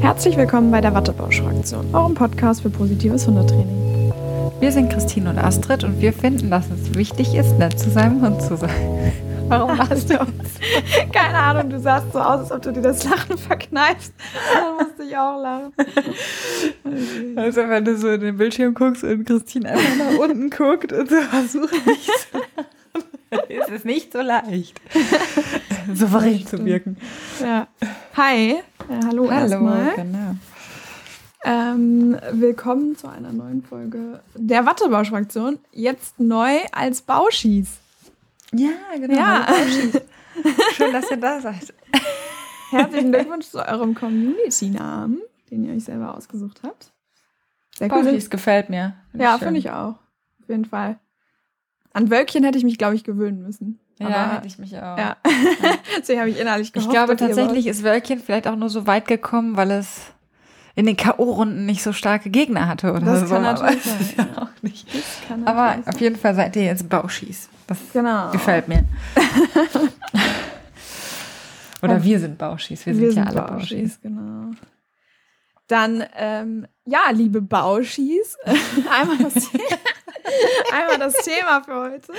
Herzlich willkommen bei der Wattebausch-Fraktion, eurem Podcast für positives Hundetraining. Wir sind Christine und Astrid und wir finden, dass es wichtig ist, nett zu seinem Hund zu sein. Warum lachst du uns? Keine Ahnung, du sahst so aus, als ob du dir das Lachen verkneifst. Da musste ich auch lachen. Also wenn du so in den Bildschirm guckst und Christine einfach nach unten guckt und so versucht nicht lachen, ist es nicht so leicht, souverän zu wirken. Ja. Hi, äh, hallo, Hallo, erstmal. genau. Ähm, willkommen zu einer neuen Folge der Wattebausch-Fraktion. Jetzt neu als Bauschis. Ja, genau. Ja. Schön, dass ihr da seid. Herzlichen Glückwunsch zu eurem Community-Namen, den ihr euch selber ausgesucht habt. Sehr cool. Bauschis gefällt mir. Ja, finde ich auch. Auf jeden Fall. An Wölkchen hätte ich mich, glaube ich, gewöhnen müssen. Ja, Aber, hätte ich mich auch. ja. Deswegen habe ich innerlich gehofft. Ich glaube tatsächlich ist Wölkchen vielleicht auch nur so weit gekommen, weil es in den K.O.-Runden nicht so starke Gegner hatte oder Das so. kann aber natürlich sein, ja ja. auch nicht. Das kann Aber natürlich auf sein. jeden Fall seid ihr jetzt Bauschis. Das Genau. gefällt mir. Oder wir sind Bauschis. Wir sind ja alle Bauschis. Bauschis, genau. Dann, ähm, ja, liebe Bauschis, einmal das, einmal das Thema für heute.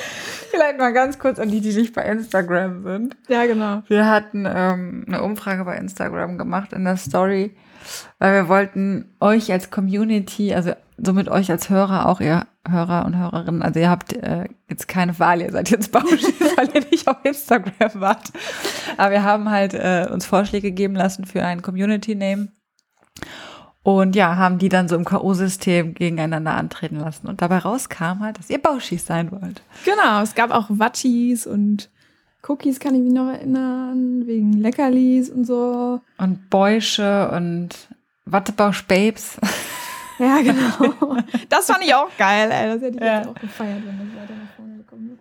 Vielleicht mal ganz kurz an die, die nicht bei Instagram sind. Ja, genau. Wir hatten ähm, eine Umfrage bei Instagram gemacht in der Story, weil wir wollten euch als Community, also somit euch als Hörer, auch ihr Hörer und Hörerinnen, also ihr habt äh, jetzt keine Wahl, ihr seid jetzt Bauschis, weil ihr nicht auf Instagram wart. Aber wir haben halt äh, uns Vorschläge geben lassen für einen Community-Name. Und ja, haben die dann so im K.O.-System gegeneinander antreten lassen. Und dabei rauskam halt, dass ihr Bauschis sein wollt. Genau, es gab auch Watchis und Cookies, kann ich mich noch erinnern, wegen Leckerlis und so. Und Bäusche und Wattebausch-Babes. Ja, genau. Das fand ich auch geil, ey. Das hätte ich Ja. jetzt auch gefeiert, wenn das weiter nach vorne gekommen wäre.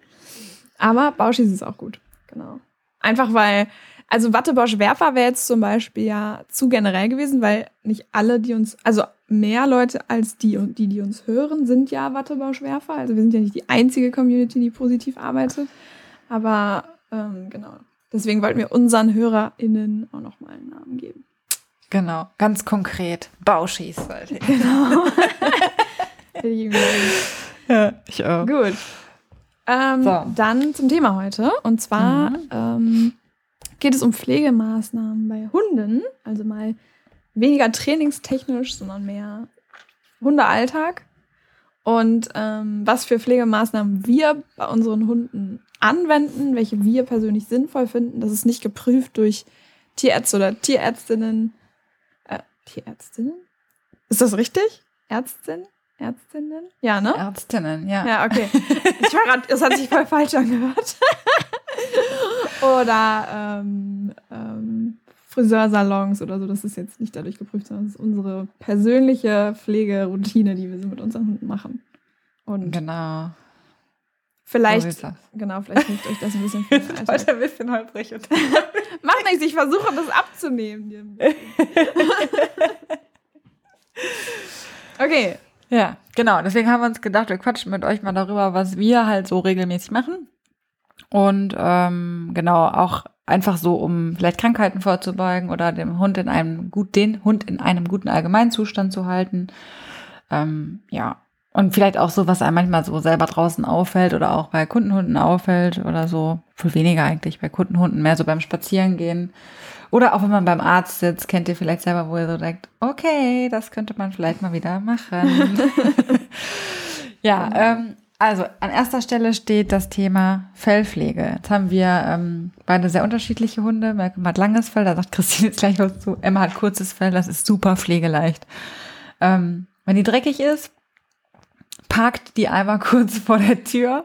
Aber Bauschis ist auch gut. Genau. Einfach weil, also Wattebausch Werfer wäre jetzt zum Beispiel ja zu generell gewesen, weil nicht alle, die uns, also mehr Leute als die die, die uns hören, sind ja Wattebausch Werfer. Also wir sind ja nicht die einzige Community, die positiv arbeitet. Aber ähm, genau. Deswegen wollten wir unseren HörerInnen auch nochmal einen Namen geben. Genau, ganz konkret. Ihr. Genau. Ja, ich auch. Gut. Ähm, So. Dann zum Thema heute. Und zwar Mhm. ähm, geht es um Pflegemaßnahmen bei Hunden. Also mal weniger trainingstechnisch, sondern mehr Hundealltag. Und ähm, was für Pflegemaßnahmen wir bei unseren Hunden anwenden, welche wir persönlich sinnvoll finden. Das ist nicht geprüft durch Tierärzte oder Tierärztinnen. Äh, Tierärztinnen? Ist das richtig? Ärztin? Ärztinnen? Ja, ne? Ärztinnen, ja. Ja, okay. Ich war grad, das hat sich voll falsch angehört. oder ähm, ähm, Friseursalons oder so. Das ist jetzt nicht dadurch geprüft, sondern das ist unsere persönliche Pflegeroutine, die wir so mit unseren Hunden machen. Und Genau. vielleicht, So ist genau, vielleicht hilft euch das ein bisschen für den Alltag. ein bisschen holprig. Macht nichts, ich versuche das abzunehmen. Okay, ja, genau. Deswegen haben wir uns gedacht, wir quatschen mit euch mal darüber, was wir halt so regelmäßig machen. Und ähm, genau, auch einfach so, um vielleicht Krankheiten vorzubeugen oder dem Hund in einem gut, den Hund in einem guten Allgemeinzustand zu halten. Ähm, ja. Und vielleicht auch so, was einem manchmal so selber draußen auffällt oder auch bei Kundenhunden auffällt oder so. Viel weniger eigentlich bei Kundenhunden, mehr so beim Spazierengehen. Oder auch wenn man beim Arzt sitzt, kennt ihr vielleicht selber, wo ihr so denkt, okay, das könnte man vielleicht mal wieder machen. ja, ähm, also an erster Stelle steht das Thema Fellpflege. Jetzt haben wir ähm, beide sehr unterschiedliche Hunde. Malcolm hat langes Fell, da sagt Christine jetzt gleich was zu. Emma hat kurzes Fell, das ist super pflegeleicht. Ähm, wenn die dreckig ist, parkt die einmal kurz vor der Tür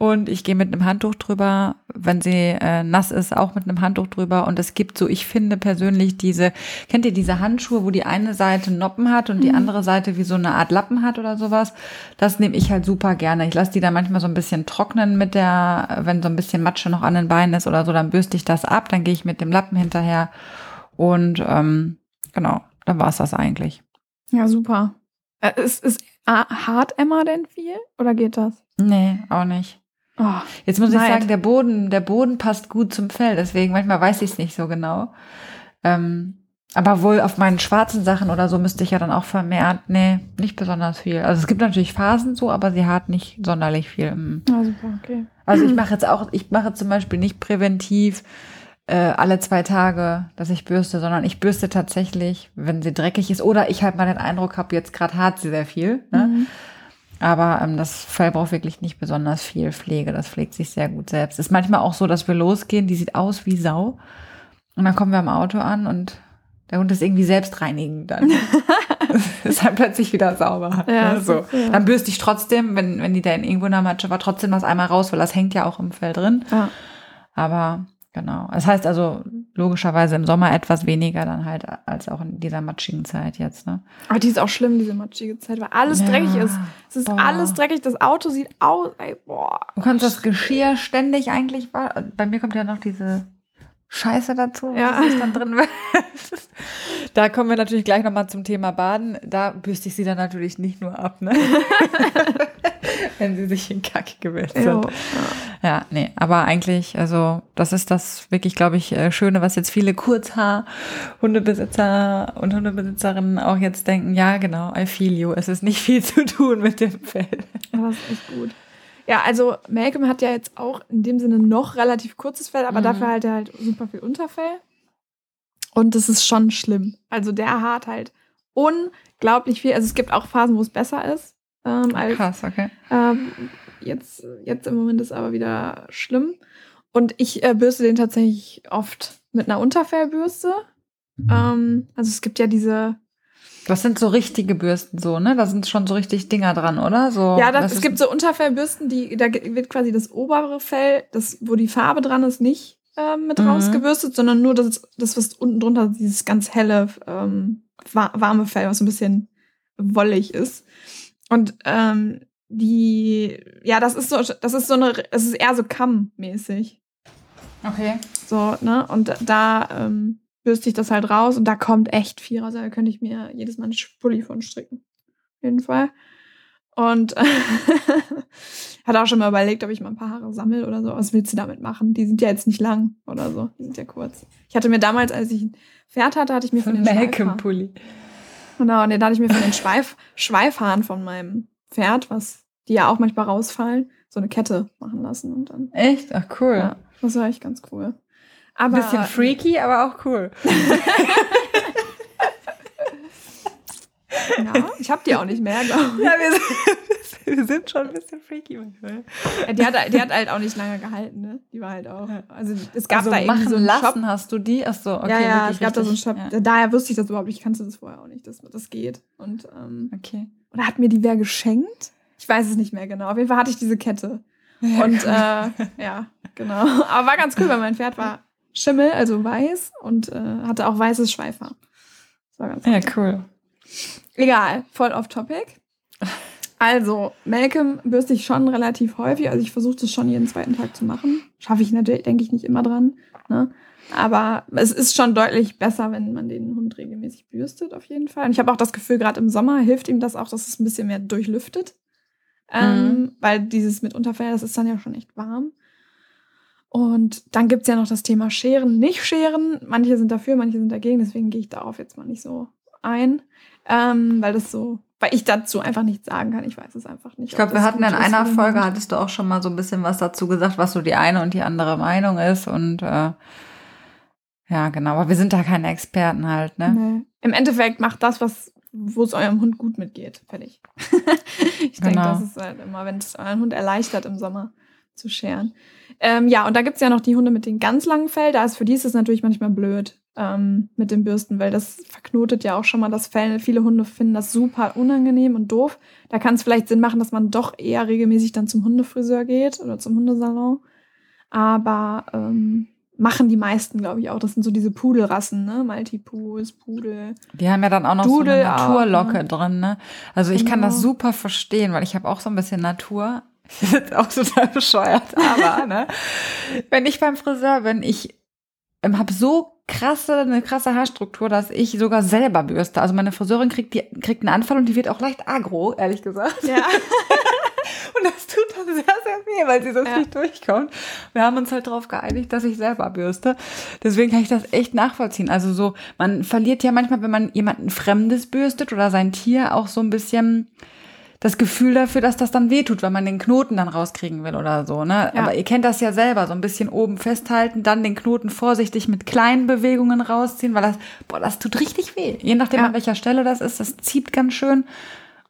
und ich gehe mit einem Handtuch drüber, wenn sie äh, nass ist, auch mit einem Handtuch drüber. Und es gibt so, ich finde persönlich diese, kennt ihr diese Handschuhe, wo die eine Seite Noppen hat und die andere Seite wie so eine Art Lappen hat oder sowas? Das nehme ich halt super gerne. Ich lasse die dann manchmal so ein bisschen trocknen mit der, wenn so ein bisschen Matsche noch an den Beinen ist oder so, dann bürste ich das ab, dann gehe ich mit dem Lappen hinterher und ähm, genau, dann war es das eigentlich. ja, super. Äh, ist, ist ah, hart Emma denn viel? Oder geht das? Nee, auch nicht. Oh, Jetzt muss ich Neid. sagen, der Boden, der Boden passt gut zum Fell, deswegen manchmal weiß ich es nicht so genau. Ähm, Aber wohl auf meinen schwarzen Sachen oder so müsste ich ja dann auch vermehrt, nee, nicht besonders viel. Also es gibt natürlich Phasen so, aber sie hat nicht sonderlich viel. mm. Ah, super, okay. Also ich mache jetzt auch, ich mache zum Beispiel nicht präventiv äh, alle zwei Tage, dass ich bürste, sondern ich bürste tatsächlich, wenn sie dreckig ist oder ich halt mal den Eindruck habe, jetzt gerade hat sie sehr viel. Ne? Mhm. Aber ähm, das Fell braucht wirklich nicht besonders viel Pflege. Das pflegt sich sehr gut selbst. Ist manchmal auch so, dass wir losgehen, die sieht aus wie Sau. Und dann kommen wir am Auto an und der Hund ist irgendwie selbstreinigend dann. ist dann plötzlich wieder sauber. Ja, ne, so. ja. Dann bürste ich trotzdem, wenn, wenn die da in irgendwo in der Matsche war, trotzdem das einmal raus, weil das hängt ja auch im Fell drin. Ja. Aber genau. Das heißt also logischerweise im Sommer etwas weniger dann halt als auch in dieser matschigen Zeit jetzt. Ne? Aber die ist auch schlimm, diese matschige Zeit, weil alles Ja, dreckig ist. Es ist boah. alles dreckig. Das Auto sieht aus, ey, boah. Du kannst das Geschirr ständig eigentlich, bei mir kommt ja noch diese Scheiße dazu, Ja. was dann drin will. Da kommen wir natürlich gleich nochmal zum Thema Baden. Da bürste ich sie dann natürlich nicht nur ab, ne? Wenn sie sich in Kacke gewälzt Jo. sind. Ja, nee, aber eigentlich, also das ist das wirklich, glaube ich, äh, Schöne, was jetzt viele Kurzhaar-Hundebesitzer und Hundebesitzerinnen auch jetzt denken, ja genau, I feel you. Es ist nicht viel zu tun mit dem Fell. Ja, das ist echt gut. Ja, also Malcolm hat ja jetzt auch in dem Sinne noch relativ kurzes Fell, aber Mhm. dafür halt er halt super viel Unterfell. Und das ist schon schlimm. Also der hat halt unglaublich viel. Also es gibt auch Phasen, wo es besser ist. Ähm, als, Krass, okay. ähm, jetzt, jetzt im Moment ist aber wieder schlimm. Und ich äh, bürste den tatsächlich oft mit einer Unterfellbürste. Ähm, also es gibt ja diese Das sind so richtige Bürsten so, ne? Da sind schon so richtig Dinger dran, oder? So, Ja, das, das es gibt so Unterfellbürsten, die, da wird quasi das obere Fell, das, wo die Farbe dran ist, nicht ähm, mit Mhm. rausgebürstet, sondern nur das, das, was unten drunter, dieses ganz helle, ähm, wa warme Fell, was ein bisschen wollig ist. Und ähm, die, ja, das ist so, das ist so eine, es ist eher so Kamm-mäßig. Okay. So, ne? Und da ähm, bürste ich das halt raus und da kommt echt viel raus. Da könnte ich mir jedes Mal einen Pulli von stricken. Auf jeden Fall. Und hat auch schon mal überlegt, ob ich mal ein paar Haare sammle oder so. Was willst du damit machen? Die sind ja jetzt nicht lang oder so. Die sind ja kurz. Ich hatte mir damals, als ich ein Pferd hatte, hatte ich mir von den Schweifhaaren, Malcolm-Pulli. Genau, und dann hatte ich mir von den Schweif, Schweifhaaren von meinem Pferd, was die ja auch manchmal rausfallen, so eine Kette machen lassen und dann. Echt? Ach, cool. Ja, das war echt ganz cool. Ein Aber bisschen freaky, aber auch cool. Ja, ich habe die auch nicht mehr, glaube Ja, wir sind, wir sind schon ein bisschen freaky manchmal. ich. Die hat, die hat halt auch nicht lange gehalten, ne? Die war halt auch. Also es gab also da irgendwie so einen lassen Shop. hast du die? Ach so, okay. ja, ja, es gab da so einen richtig. Shop. Ja. Daher wusste ich das überhaupt nicht. Ich kannte das vorher auch nicht, dass das geht. Und ähm, Okay. oder hat mir die wer geschenkt? Ich weiß es nicht mehr genau. Auf jeden Fall hatte ich diese Kette. Und äh, ja, genau. Aber war ganz cool, weil mein Pferd war Schimmel, also weiß und äh, hatte auch weißes Schweifhaar. Das war ganz Ja, cool. Egal, voll off topic. Also, Malcolm bürste ich schon relativ häufig. Also ich versuche das schon jeden zweiten Tag zu machen. Schaffe ich natürlich, denke ich, nicht immer dran. Ne? Aber es ist schon deutlich besser, wenn man den Hund regelmäßig bürstet, auf jeden Fall. Und ich habe auch das Gefühl, gerade im Sommer hilft ihm das auch, dass es ein bisschen mehr durchlüftet. Ähm, weil dieses mit Unterfell, das ist dann ja schon echt warm. Und dann gibt's ja noch das Thema Scheren, nicht Scheren. Manche sind dafür, manche sind dagegen. Deswegen gehe ich darauf jetzt mal nicht so ein. Ähm, weil das so, weil ich dazu einfach nichts sagen kann. Ich weiß es einfach nicht. Ich glaube, wir hatten in einer Folge, nicht. hattest du auch schon mal so ein bisschen was dazu gesagt, was so die eine und die andere Meinung ist. Und äh, ja, genau, aber wir sind da keine Experten halt, ne? Nee. Im Endeffekt macht das, was, wo es eurem Hund gut mitgeht. Fertig. ich denke, Genau. das ist halt immer, wenn es euren Hund erleichtert, im Sommer zu scheren. Ähm, ja, und da gibt's ja noch die Hunde mit den ganz langen Fell. Da ist für die ist es natürlich manchmal blöd ähm, mit den Bürsten, weil das verknotet ja auch schon mal das Fell. Viele Hunde finden das super unangenehm und doof. Da kann es vielleicht Sinn machen, dass man doch eher regelmäßig dann zum Hundefriseur geht oder zum Hundesalon. Aber ähm, machen die meisten, glaube ich, auch. Das sind so diese Pudelrassen, ne? Maltipus, Pudel. Die haben ja dann auch noch Dudel so eine Naturlocke ne? drin, ne? Also ich kann Genau. das super verstehen, weil ich habe auch so ein bisschen Natur. Das ist auch total bescheuert, aber ne? Wenn ich beim Friseur bin, ich ähm, habe so krasse, eine krasse Haarstruktur, dass ich sogar selber bürste. Also meine Friseurin kriegt, die, kriegt einen Anfall und die wird auch leicht agro, ehrlich gesagt. Ja. Und das tut dann sehr, sehr weh, weil sie sonst Ja. nicht durchkommt. Wir haben uns halt darauf geeinigt, dass ich selber bürste. Deswegen kann ich das echt nachvollziehen. Also so, man verliert ja manchmal, wenn man jemanden Fremdes bürstet oder sein Tier, auch so ein bisschen das Gefühl dafür, dass das dann wehtut, weil man den Knoten dann rauskriegen will oder so, ne? Ja. Aber ihr kennt das ja selber, so ein bisschen oben festhalten, dann den Knoten vorsichtig mit kleinen Bewegungen rausziehen, weil das, boah, das tut richtig weh. Je nachdem, Ja. an welcher Stelle das ist, das zieht ganz schön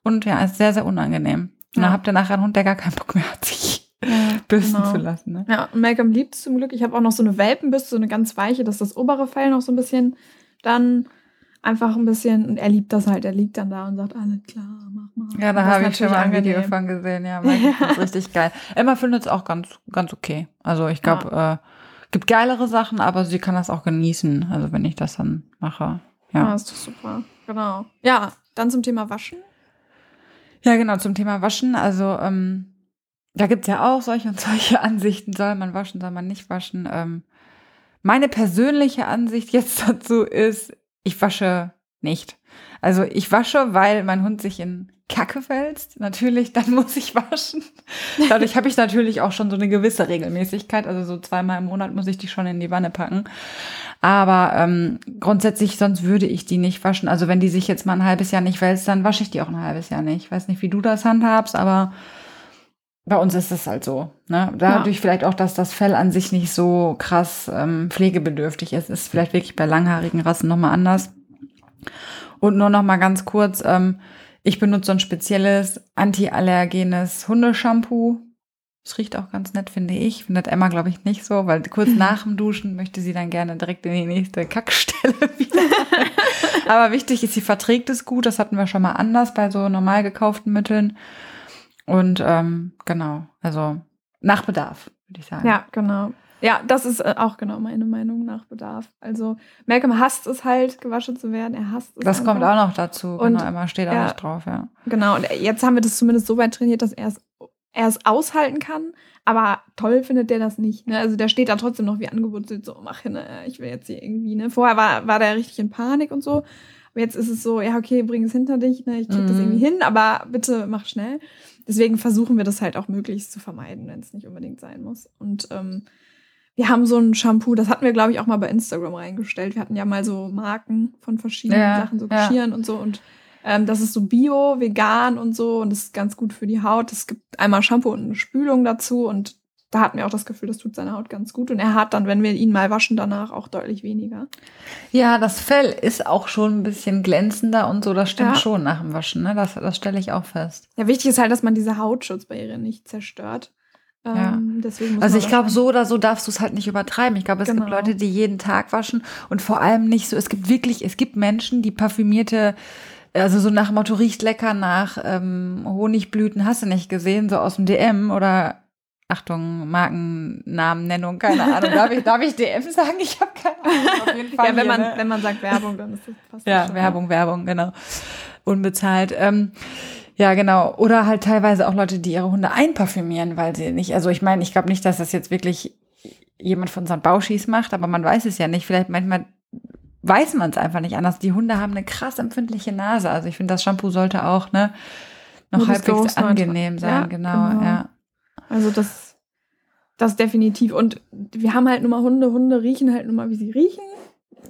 und ja, ist sehr, sehr unangenehm. Und Ja. dann habt ihr nachher einen Hund, der gar keinen Bock mehr hat, sich bürsten genau. zu lassen, ne? Ja, und Malcolm liebt es zum Glück. Ich habe auch noch so eine Welpenbürste, so eine ganz weiche, dass das obere Fell noch so ein bisschen dann einfach ein bisschen, und er liebt das halt, er liegt dann da und sagt, alles klar, mach mal. Ja, da habe ich schon mal ein Video von gesehen, ja, Michael find's richtig geil. Emma findet es auch ganz, ganz okay. Also ich glaube, äh, gibt geilere Sachen, aber sie kann das auch genießen, also wenn ich das dann mache. Ja, Ja. ist doch super. Genau. Ja, dann zum Thema Waschen. Ja, genau, zum Thema Waschen. Also, ähm, da gibt's ja auch solche und solche Ansichten. Soll man waschen, soll man nicht waschen? Ähm, meine persönliche Ansicht jetzt dazu ist, ich wasche nicht. Also ich wasche, weil mein Hund sich in Kacke wälzt. Natürlich, dann muss ich waschen. Dadurch habe ich natürlich auch schon so eine gewisse Regelmäßigkeit. Also so zweimal im Monat muss ich die schon in die Wanne packen. Aber ähm, grundsätzlich, sonst würde ich die nicht waschen. Also wenn die sich jetzt mal ein halbes Jahr nicht wälzt, dann wasche ich die auch ein halbes Jahr nicht. Ich weiß nicht, wie du das handhabst, aber bei uns ist es halt so. Ne? Dadurch vielleicht auch, dass das Fell an sich nicht so krass ähm, pflegebedürftig ist. Ist vielleicht wirklich bei langhaarigen Rassen nochmal anders. Und nur noch mal ganz kurz, ähm, ich benutze ein spezielles antiallergenes Hundeshampoo. Es riecht auch ganz nett, finde ich. Findet Emma, glaube ich, nicht so, weil kurz nach dem Duschen möchte sie dann gerne direkt in die nächste Kackstelle wieder. Aber wichtig ist, sie verträgt es gut. Das hatten wir schon mal anders bei so normal gekauften Mitteln. Und ähm, genau, also nach Bedarf, würde ich sagen. Ja, genau. Ja, das ist äh, auch genau meine Meinung nach Bedarf. Also Malcolm hasst es halt, gewaschen zu werden. Er hasst es. Das kommt einfach. auch noch dazu. Und, genau, Emma steht auch ja. nicht drauf, ja. Genau, und jetzt haben wir das zumindest so weit trainiert, dass er es, er es aushalten kann. Aber toll findet der das nicht. Ne? Also der steht da trotzdem noch wie angewurzelt, so, mach hin, ne? ich will jetzt hier irgendwie. Ne? Vorher war, war der richtig in Panik und so. Aber jetzt ist es so, ja, okay, bring es hinter dich, ne? ich krieg das Mhm. irgendwie hin, aber bitte mach schnell. Deswegen versuchen wir das halt auch möglichst zu vermeiden, wenn es nicht unbedingt sein muss. Und ähm, wir haben so ein Shampoo, das hatten wir, glaube ich, auch mal bei Instagram reingestellt. Wir hatten ja mal so Marken von verschiedenen Ja, Sachen, so ja. Geschirren und so. Und ähm, das ist so bio, vegan und so und das ist ganz gut für die Haut. Es gibt einmal Shampoo und eine Spülung dazu und da hatten wir auch das Gefühl, das tut seiner Haut ganz gut. Und er hat dann, wenn wir ihn mal waschen, danach auch deutlich weniger. Ja, das Fell ist auch schon ein bisschen glänzender und so, das stimmt Ja. schon nach dem Waschen, ne? Das, das stelle ich auch fest. Ja, wichtig ist halt, dass man diese Hautschutzbarriere nicht zerstört. Ähm, deswegen muss Also ich glaube, so oder so darfst du es halt nicht übertreiben. Ich glaube, es gibt Genau. Leute, die jeden Tag waschen und vor allem nicht so. Es gibt wirklich, es gibt Menschen, die parfümierte, also so nach Motto riecht lecker nach ähm, Honigblüten, hast du nicht gesehen, so aus dem DM oder Achtung, Markennamennennung, keine Ahnung. Darf ich, darf ich DM sagen? Ich habe keine Ahnung. Auf jeden Fall Ja, wenn hier, man, ne? wenn man sagt Werbung, dann ist das das Ja, schon, Werbung, Werbung, genau. Unbezahlt. Ähm, ja, genau. Oder halt teilweise auch Leute, die ihre Hunde einparfümieren, weil sie nicht, also ich meine, ich glaube nicht, dass das jetzt wirklich jemand von St. Bauschis macht, aber man weiß es ja nicht. Vielleicht manchmal weiß man es einfach nicht anders. Die Hunde haben eine krass empfindliche Nase. Also ich finde, das Shampoo sollte auch ne, noch halbwegs angenehm sein. Ja, genau, genau. ja. Also das, das definitiv. Und wir haben halt nun mal Hunde. Hunde riechen halt nun mal, wie sie riechen.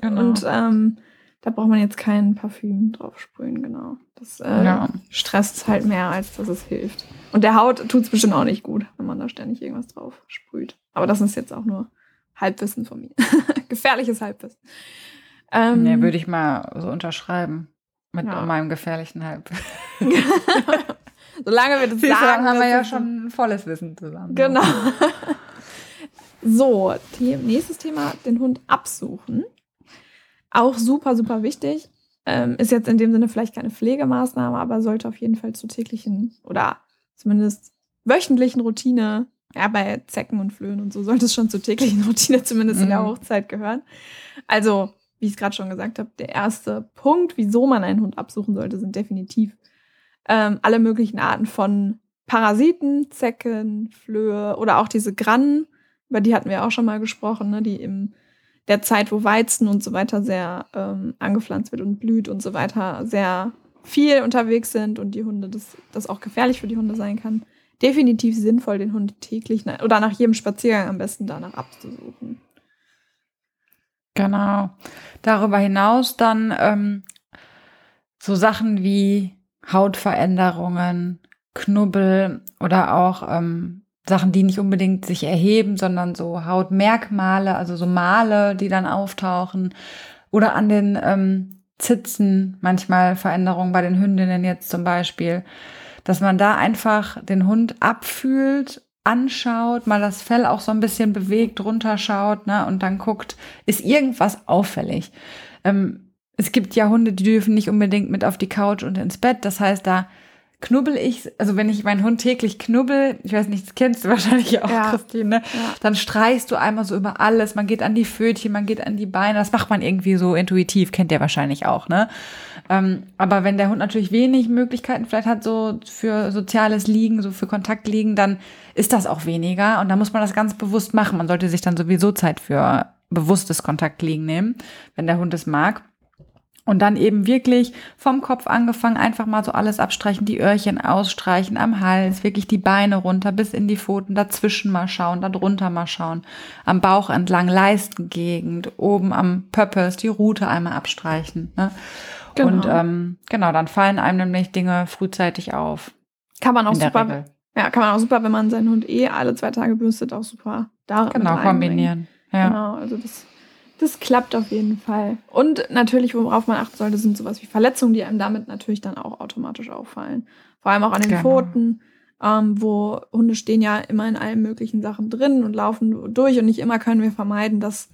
Genau. Und ähm, da braucht man jetzt kein Parfüm drauf sprühen, genau. Das äh, Ja. stresst halt mehr, als dass es hilft. Und der Haut tut es bestimmt auch nicht gut, wenn man da ständig irgendwas drauf sprüht. Aber das ist jetzt auch nur Halbwissen von mir. Gefährliches Halbwissen. Ähm, nee, würde ich mal so unterschreiben. Mit Ja. meinem gefährlichen Halb. Solange wir das sagen, sagen, haben wir ja schon volles Wissen zusammen. Genau. so, The nächstes Thema, den Hund absuchen. Auch super, super wichtig. Ähm, ist jetzt in dem Sinne vielleicht keine Pflegemaßnahme, aber sollte auf jeden Fall zur täglichen oder zumindest wöchentlichen Routine, ja, bei Zecken und Flöhen und so sollte es schon zur täglichen Routine zumindest in der Mhm. Hochzeit gehören. Also, wie ich es gerade schon gesagt habe, der erste Punkt, wieso man einen Hund absuchen sollte, sind definitiv ähm, alle möglichen Arten von Parasiten, Zecken, Flöhe oder auch diese Grannen, über die hatten wir auch schon mal gesprochen, ne, die in der Zeit, wo Weizen und so weiter sehr ähm, angepflanzt wird und blüht und so weiter, sehr viel unterwegs sind und die Hunde, das, das auch gefährlich für die Hunde sein kann. definitiv sinnvoll, den Hund täglich oder nach jedem Spaziergang am besten danach abzusuchen. Genau. Darüber hinaus dann ähm, so Sachen wie Hautveränderungen, Knubbel oder auch ähm, Sachen, die nicht unbedingt sich erheben, sondern so Hautmerkmale, also so Male, die dann auftauchen. Oder an den ähm, Zitzen manchmal Veränderungen bei den Hündinnen jetzt zum Beispiel. Dass man da einfach den Hund abfühlt, anschaut, mal das Fell auch so ein bisschen bewegt, runterschaut, ne, und dann guckt, ist irgendwas auffällig. Ähm, es gibt ja Hunde, die dürfen nicht unbedingt mit auf die Couch und ins Bett. Das heißt, da knubbel ich, also wenn ich meinen Hund täglich knubbel, ich weiß nicht, das kennst du wahrscheinlich auch, ja. Christine, ja. dann streichst du einmal so über alles. Man geht an die Fötchen, man geht an die Beine. Das macht man irgendwie so intuitiv, kennt ihr wahrscheinlich auch, ne? Ähm, aber wenn der Hund natürlich wenig Möglichkeiten vielleicht hat, so für soziales Liegen, so für Kontakt liegen, dann ist das auch weniger. Und da muss man das ganz bewusst machen. Man sollte sich dann sowieso Zeit für bewusstes Kontaktliegen nehmen, wenn der Hund es mag. Und dann eben wirklich vom Kopf angefangen, einfach mal so alles abstreichen, die Öhrchen ausstreichen, am Hals, wirklich die Beine runter, bis in die Pfoten, dazwischen mal schauen, da drunter mal schauen, am Bauch entlang, Leistengegend, oben am Pöppels, die Rute einmal abstreichen. Ne? Genau. Und ähm, genau, dann fallen einem nämlich Dinge frühzeitig auf. Kann man auch super, ja, kann man auch super, wenn man seinen Hund eh alle zwei Tage bürstet, auch super da Genau, kombinieren. Ja. Genau, also das das klappt auf jeden Fall. Und natürlich, worauf man achten sollte, sind sowas wie Verletzungen, die einem damit natürlich dann auch automatisch auffallen. Vor allem auch an den genau. Pfoten, ähm, wo Hunde stehen ja immer in allen möglichen Sachen drin und laufen durch und nicht immer können wir vermeiden, dass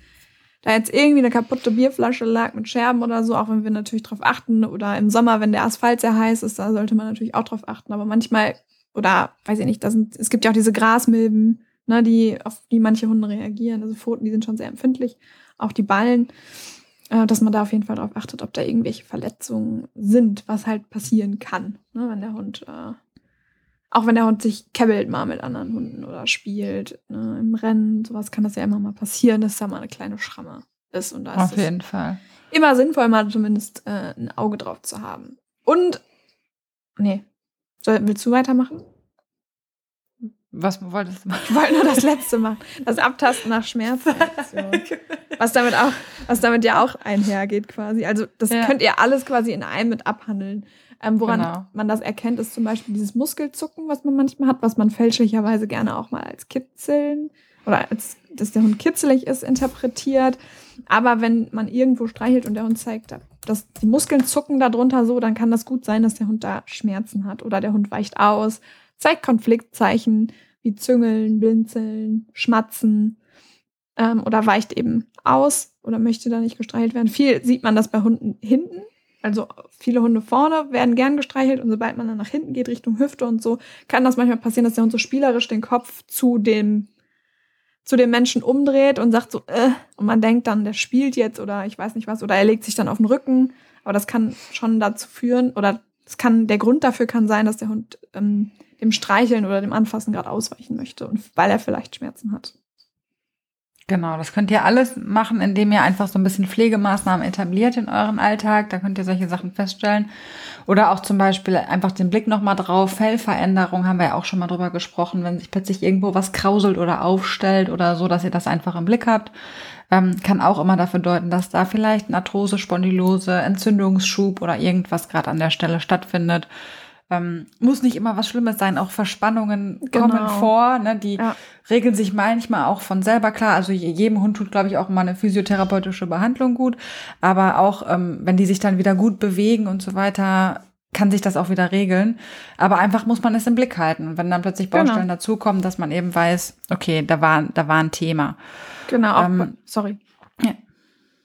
da jetzt irgendwie eine kaputte Bierflasche lag mit Scherben oder so, auch wenn wir natürlich drauf achten. Oder im Sommer, wenn der Asphalt sehr heiß ist, da sollte man natürlich auch drauf achten. Aber manchmal, oder weiß ich nicht, da sind, es gibt ja auch diese Grasmilben, ne, die, auf die manche Hunde reagieren. Also Pfoten, die sind schon sehr empfindlich auch die Ballen, äh, dass man da auf jeden Fall darauf achtet, ob da irgendwelche Verletzungen sind, was halt passieren kann, ne, wenn der Hund, äh, auch wenn der Hund sich kebbelt mal mit anderen Hunden oder spielt ne, im Rennen, sowas kann das ja immer mal passieren, dass da mal eine kleine Schramme ist. Und da ist auf jeden Fall. Immer sinnvoll, mal zumindest äh, ein Auge drauf zu haben. Und, nee, willst du weitermachen? Was wolltest du machen? Ich wollte nur das letzte machen. Das Abtasten nach Schmerzen. was damit auch, was damit ja auch einhergeht quasi. Also das ja. könnt ihr alles quasi in einem mit abhandeln. Ähm, woran genau. man das erkennt, ist zum Beispiel dieses Muskelzucken, was man manchmal hat, was man fälschlicherweise gerne auch mal als Kitzeln oder als, dass der Hund kitzelig ist, interpretiert. Aber wenn man irgendwo streichelt und der Hund zeigt, dass die Muskeln zucken darunter so, dann kann das gut sein, dass der Hund da Schmerzen hat oder der Hund weicht aus, zeigt Konfliktzeichen, wie Züngeln, Blinzeln, Schmatzen ähm, oder weicht eben aus oder möchte da nicht gestreichelt werden. Viel sieht man das bei Hunden hinten. Also viele Hunde vorne werden gern gestreichelt und sobald man dann nach hinten geht, Richtung Hüfte und so, kann das manchmal passieren, dass der Hund so spielerisch den Kopf zu dem zu dem Menschen umdreht und sagt so, äh, und man denkt dann, der spielt jetzt oder ich weiß nicht was, oder er legt sich dann auf den Rücken. Aber das kann schon dazu führen, oder es kann, der Grund dafür kann sein, dass der Hund ähm, dem Streicheln oder dem Anfassen gerade ausweichen möchte und weil er vielleicht Schmerzen hat. Genau, das könnt ihr alles machen, indem ihr einfach so ein bisschen Pflegemaßnahmen etabliert in eurem Alltag. Da könnt ihr solche Sachen feststellen. Oder auch zum Beispiel einfach den Blick nochmal drauf. Fellveränderung haben wir ja auch schon mal drüber gesprochen, wenn sich plötzlich irgendwo was krauselt oder aufstellt oder so, dass ihr das einfach im Blick habt. Ähm, kann auch immer dafür deuten, dass da vielleicht Arthrose, Spondylose, Entzündungsschub oder irgendwas gerade an der Stelle stattfindet. Ähm, muss nicht immer was Schlimmes sein, auch Verspannungen genau. kommen vor, ne, die ja. regeln sich manchmal auch von selber klar. Also jedem Hund tut, glaube ich, auch mal eine physiotherapeutische Behandlung gut. Aber auch, ähm, wenn die sich dann wieder gut bewegen und so weiter, kann sich das auch wieder regeln. Aber einfach muss man es im Blick halten. Und wenn dann plötzlich genau. Baustellen genau. dazukommen, dass man eben weiß, okay, da war, da war ein Thema. Genau, auch ähm, bei, sorry. Ja.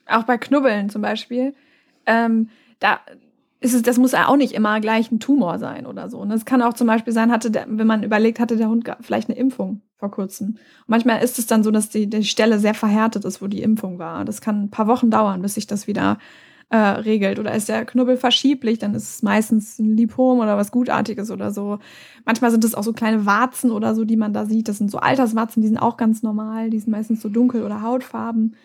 Auch bei Knubbeln zum Beispiel. Ähm, da, ist es, das muss ja auch nicht immer gleich ein Tumor sein oder so. Und es kann auch zum Beispiel sein, hatte der, wenn man überlegt, hatte der Hund vielleicht eine Impfung vor kurzem. Und manchmal ist es dann so, dass die, die Stelle sehr verhärtet ist, wo die Impfung war. Das kann ein paar Wochen dauern, bis sich das wieder äh, regelt. Oder ist der Knubbel verschieblich, dann ist es meistens ein Lipom oder was Gutartiges oder so. Manchmal sind es auch so kleine Warzen oder so, die man da sieht. Das sind so Alterswarzen, die sind auch ganz normal. Die sind meistens so dunkel oder Hautfarben.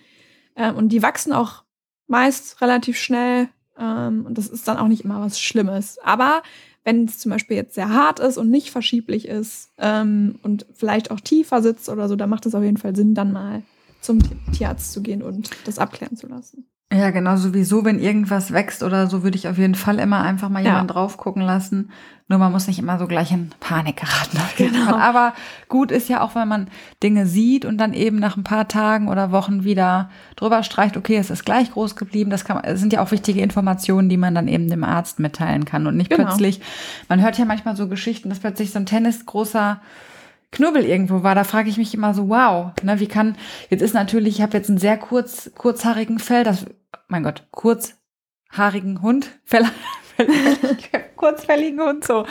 Ähm, und die wachsen auch meist relativ schnell ähm, und das ist dann auch nicht immer was Schlimmes. Aber wenn es zum Beispiel jetzt sehr hart ist und nicht verschieblich ist ähm, und vielleicht auch tiefer sitzt oder so, dann macht es auf jeden Fall Sinn, dann mal zum Tierarzt zu gehen und das abklären zu lassen. Ja, genau, sowieso, wenn irgendwas wächst oder so, würde ich auf jeden Fall immer einfach mal jemanden Ja. drauf gucken lassen. Nur man muss nicht immer so gleich in Panik geraten. Genau. Aber gut ist ja auch, wenn man Dinge sieht und dann eben nach ein paar Tagen oder Wochen wieder drüber streicht, okay, es ist gleich groß geblieben. Das kann, das sind ja auch wichtige Informationen, die man dann eben dem Arzt mitteilen kann und nicht Genau. plötzlich, man hört ja manchmal so Geschichten, dass plötzlich so ein tennisgroßer Knubbel irgendwo war, da frage ich mich immer so, wow, ne, wie kann, jetzt ist natürlich, ich habe jetzt einen sehr kurz, kurzhaarigen Fell, das, mein Gott, kurzhaarigen Hund, Fell, kurzfälligen Hund, so.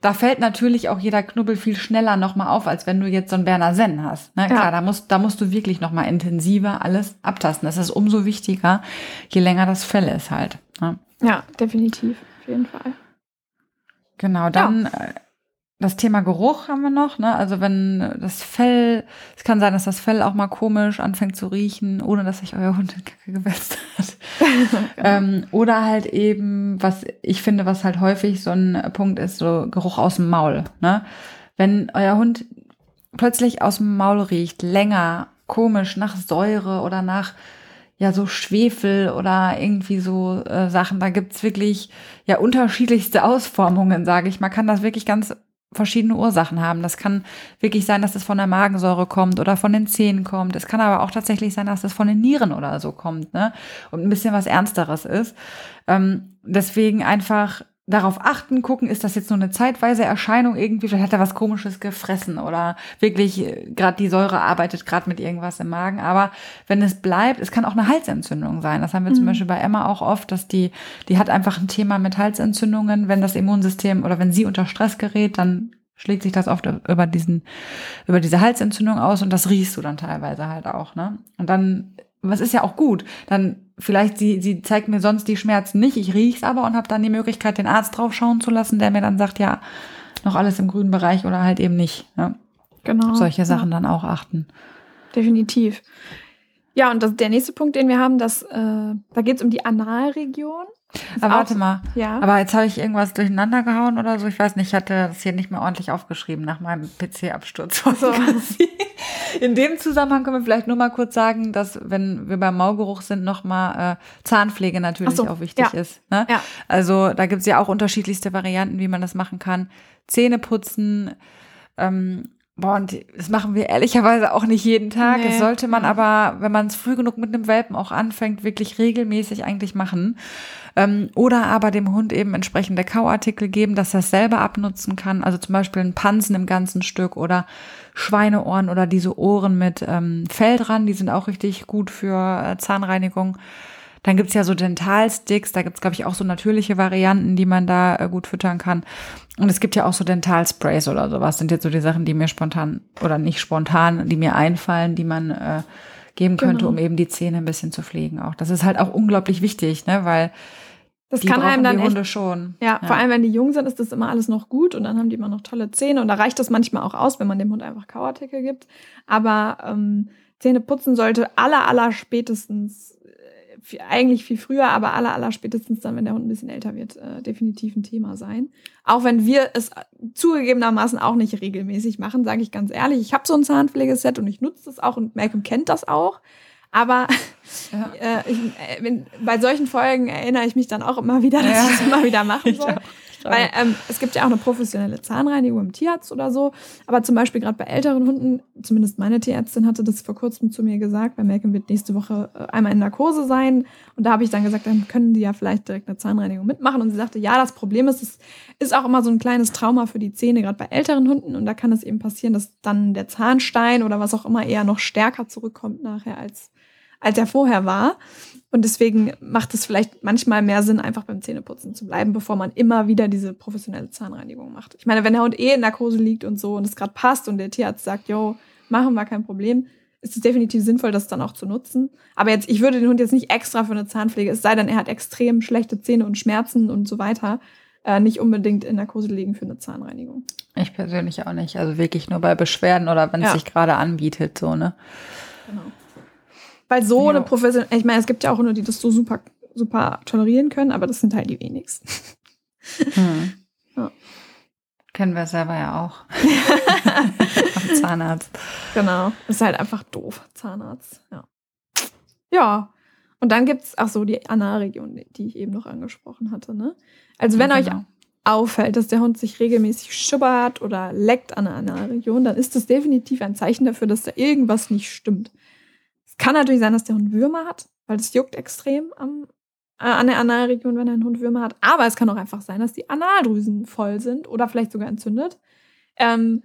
Da fällt natürlich auch jeder Knubbel viel schneller nochmal auf, als wenn du jetzt so einen Berner Senn hast. Ne? Ja. Klar, da musst, da musst du wirklich nochmal intensiver alles abtasten. Das ist umso wichtiger, je länger das Fell ist halt. Ne? Ja, definitiv, auf jeden Fall. Genau, dann äh, das Thema Geruch haben wir noch. Ne? Also wenn das Fell, es kann sein, dass das Fell auch mal komisch anfängt zu riechen, ohne dass sich euer Hund in Kacke gewälzt hat. ähm, oder halt eben, was ich finde, was halt häufig so ein Punkt ist, so Geruch aus dem Maul. Ne? Wenn euer Hund plötzlich aus dem Maul riecht, länger, komisch, nach Säure oder nach ja so Schwefel oder irgendwie so äh, Sachen. Da gibt's wirklich ja unterschiedlichste Ausformungen, sage ich. Man kann das wirklich ganz verschiedene Ursachen haben. Das kann wirklich sein, dass es von der Magensäure kommt oder von den Zähnen kommt. Es kann aber auch tatsächlich sein, dass es von den Nieren oder so kommt, ne? Und ein bisschen was Ernsteres ist. Ähm, deswegen einfach darauf achten, gucken, ist das jetzt nur eine zeitweise Erscheinung irgendwie, vielleicht hat er was komisches gefressen oder wirklich gerade die Säure arbeitet gerade mit irgendwas im Magen. Aber wenn es bleibt, es kann auch eine Halsentzündung sein. Das haben wir zum Mhm. Beispiel bei Emma auch oft, dass die, die hat einfach ein Thema mit Halsentzündungen. Wenn das Immunsystem oder wenn sie unter Stress gerät, dann schlägt sich das oft über diesen, über diese Halsentzündung aus und das riechst du dann teilweise halt auch, ne? Und dann, was ist ja auch gut, dann vielleicht sie, sie zeigt mir sonst die Schmerzen nicht, ich riech's aber und habe dann die Möglichkeit, den Arzt drauf schauen zu lassen, der mir dann sagt, ja, noch alles im grünen Bereich oder halt eben nicht. Ne? Genau. Solche Sachen Ja, dann auch achten. definitiv. Ja, und das, der nächste Punkt, den wir haben, das, äh, da geht es um die Analregion. Aber warte mal, Ja. aber jetzt habe ich irgendwas durcheinander gehauen oder so. Ich weiß nicht, ich hatte das hier nicht mehr ordentlich aufgeschrieben nach meinem PC-Absturz. so. In dem Zusammenhang können wir vielleicht nur mal kurz sagen, dass, wenn wir beim Maulgeruch sind, nochmal äh, Zahnpflege natürlich so, auch wichtig ja. ist. Ne? Ja. Also da gibt's ja auch unterschiedlichste Varianten, wie man das machen kann. Zähne putzen, ähm, boah, und das machen wir ehrlicherweise auch nicht jeden Tag. Nee, das sollte man ja. aber, wenn man es früh genug mit einem Welpen auch anfängt, wirklich regelmäßig eigentlich machen. Ähm, oder aber dem Hund eben entsprechende Kauartikel geben, dass er es selber abnutzen kann. Also zum Beispiel ein Pansen im ganzen Stück oder Schweineohren oder diese Ohren mit ähm, Fell dran, die sind auch richtig gut für äh, Zahnreinigung. Dann gibt's ja so Dentalsticks, da gibt's glaub ich, auch so natürliche Varianten, die man da äh, gut füttern kann. Und es gibt ja auch so Dentalsprays oder sowas. Sind jetzt so die Sachen, die mir spontan oder nicht spontan, die mir einfallen, die man äh, geben könnte, Genau. um eben die Zähne ein bisschen zu pflegen auch. Das ist halt auch unglaublich wichtig, ne? Weil Das die kann einem dann die echt Hunde schon. Ja, vor allem, wenn die jung sind, ist das immer alles noch gut und dann haben die immer noch tolle Zähne und da reicht das manchmal auch aus, wenn man dem Hund einfach Kauartikel gibt. Aber ähm, Zähne putzen sollte aller, aller spätestens, viel- eigentlich viel früher, aber aller, aller spätestens dann, wenn der Hund ein bisschen älter wird, äh, definitiv ein Thema sein. Auch wenn wir es zugegebenermaßen auch nicht regelmäßig machen, sage ich ganz ehrlich. Ich habe so ein Zahnpflegeset und ich nutze das auch und Malcolm kennt das auch. Aber Ja. äh, ich, äh, wenn, bei solchen Folgen erinnere ich mich dann auch immer wieder, dass Ja. ich es immer wieder machen soll. Weil ähm, es gibt ja auch eine professionelle Zahnreinigung im Tierarzt oder so. Aber zum Beispiel gerade bei älteren Hunden, zumindest meine Tierärztin hatte das vor kurzem zu mir gesagt, weil Malcolm wird nächste Woche äh, einmal in Narkose sein. Und da habe ich dann gesagt, dann können die ja vielleicht direkt eine Zahnreinigung mitmachen. Und sie sagte, ja, das Problem ist, es ist auch immer so ein kleines Trauma für die Zähne, gerade bei älteren Hunden. Und da kann es eben passieren, dass dann der Zahnstein oder was auch immer eher noch stärker zurückkommt nachher als als er vorher war. Und deswegen macht es vielleicht manchmal mehr Sinn, einfach beim Zähneputzen zu bleiben, bevor man immer wieder diese professionelle Zahnreinigung macht. Ich meine, wenn der Hund eh in Narkose liegt und so und es gerade passt und der Tierarzt sagt, yo, machen wir kein Problem, ist es definitiv sinnvoll, das dann auch zu nutzen. Aber jetzt, ich würde den Hund jetzt nicht extra für eine Zahnpflege, es sei denn, er hat extrem schlechte Zähne und Schmerzen und so weiter, äh, nicht unbedingt in Narkose legen für eine Zahnreinigung. Ich persönlich auch nicht. Also wirklich nur bei Beschwerden oder wenn es Ja. sich gerade anbietet, so, ne? Genau. Weil so Ja. eine professionelle, ich meine, es gibt ja auch Hunde, die das so super, super tolerieren können, aber das sind halt die wenigsten. Hm. Ja. Kennen wir selber ja auch. Am Zahnarzt. Genau. Ist halt einfach doof, Zahnarzt. Ja. Ja. Und dann gibt's ach so, die Analregion, die ich eben noch angesprochen hatte. Ne? Also wenn euch Genau. auffällt, dass der Hund sich regelmäßig schubbert oder leckt an der Analregion, dann ist das definitiv ein Zeichen dafür, dass da irgendwas nicht stimmt. Es kann natürlich sein, dass der Hund Würmer hat, weil das juckt extrem am, äh, an der Analregion, wenn ein Hund Würmer hat. Aber es kann auch einfach sein, dass die Analdrüsen voll sind oder vielleicht sogar entzündet. Ähm,